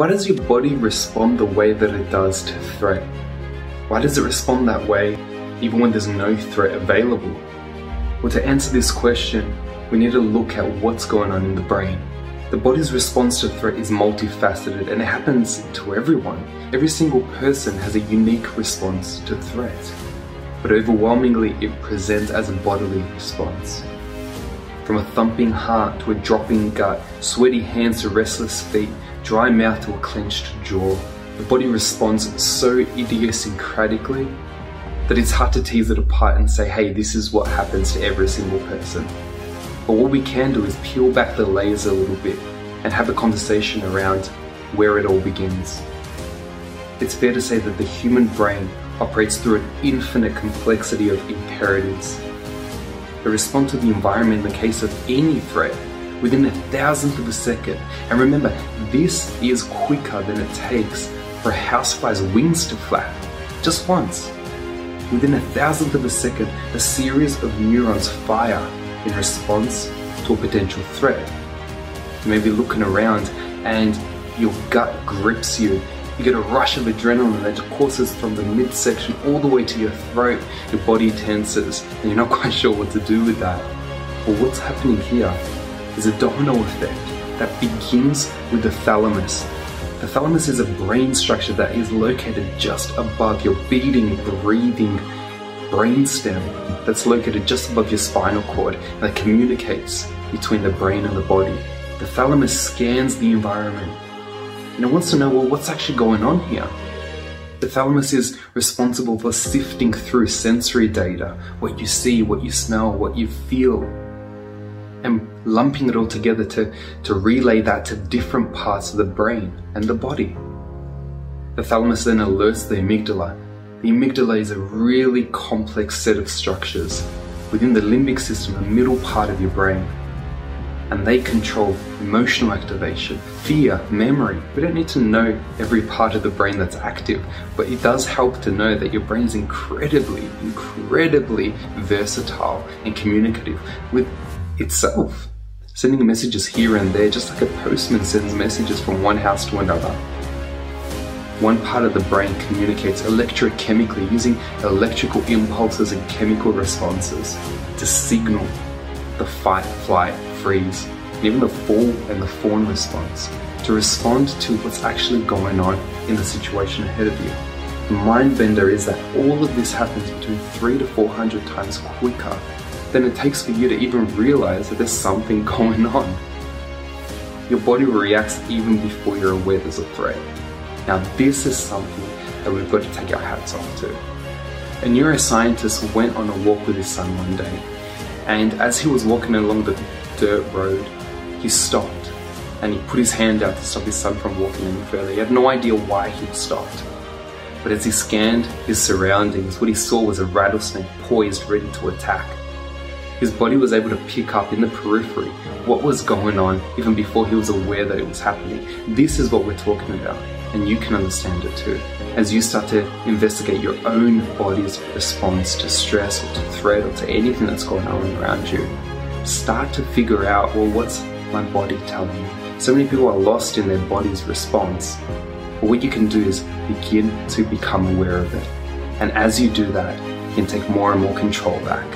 Why does your body respond the way that it does to threat? Why does it respond that way even when there's no threat available? Well, to answer this question, we need to look at what's going on in the brain. The body's response to threat is multifaceted and it happens to everyone. Every single person has a unique response to threat, but overwhelmingly it presents as a bodily response. From a thumping heart to a dropping gut, sweaty hands to restless feet, dry mouth to a clenched jaw, the body responds so idiosyncratically that it's hard to tease it apart and say, hey, this is what happens to every single person. But what we can do is peel back the layers a little bit and have a conversation around where it all begins. It's fair to say that the human brain operates through an infinite complexity of imperatives. They response to the environment in the case of any threat within a thousandth of a second. And remember, this is quicker than it takes for a housefly's wings to flap. Just once. Within a thousandth of a second, a series of neurons fire in response to a potential threat. You may be looking around and your gut grips you. You get a rush of adrenaline that courses from the midsection all the way to your throat. Your body tenses and you're not quite sure what to do with that. But what's happening here is a domino effect that begins with the thalamus. The thalamus is a brain structure that is located just above your beating, breathing brainstem that's located just above your spinal cord that communicates between the brain and the body. The thalamus scans the environment and it wants to know, well, what's actually going on here? The thalamus is responsible for sifting through sensory data, what you see, what you smell, what you feel, and lumping it all together to, to relay that to different parts of the brain and the body. The thalamus then alerts the amygdala. The amygdala is a really complex set of structures within the limbic system, the middle part of your brain. And they control emotional activation, fear, memory. We don't need to know every part of the brain that's active, but it does help to know that your brain is incredibly, incredibly versatile and communicative with itself, sending messages here and there, just like a postman sends messages from one house to another. One part of the brain communicates electrochemically using electrical impulses and chemical responses to signal the fight, flight, freeze, and even the fall and the fawn response to respond to what's actually going on in the situation ahead of you. The mind bender is that all of this happens between three to 400 times quicker than it takes for you to even realize that there's something going on. Your body reacts even before you're aware there's a threat. Now, this is something that we've got to take our hats off to. A neuroscientist went on a walk with his son one day, and as he was walking along the dirt road, he stopped and he put his hand out to stop his son from walking any further. He had no idea why he stopped. But as he scanned his surroundings, what he saw was a rattlesnake poised ready to attack. His body was able to pick up in the periphery what was going on even before he was aware that it was happening. This is what we're talking about, and you can understand it too. As you start to investigate your own body's response to stress or to threat or to anything that's going on around you, start to figure out well, what's my body telling me? So many people are lost in their body's response. But what you can do is begin to become aware of it. And as you do that, you can take more and more control back.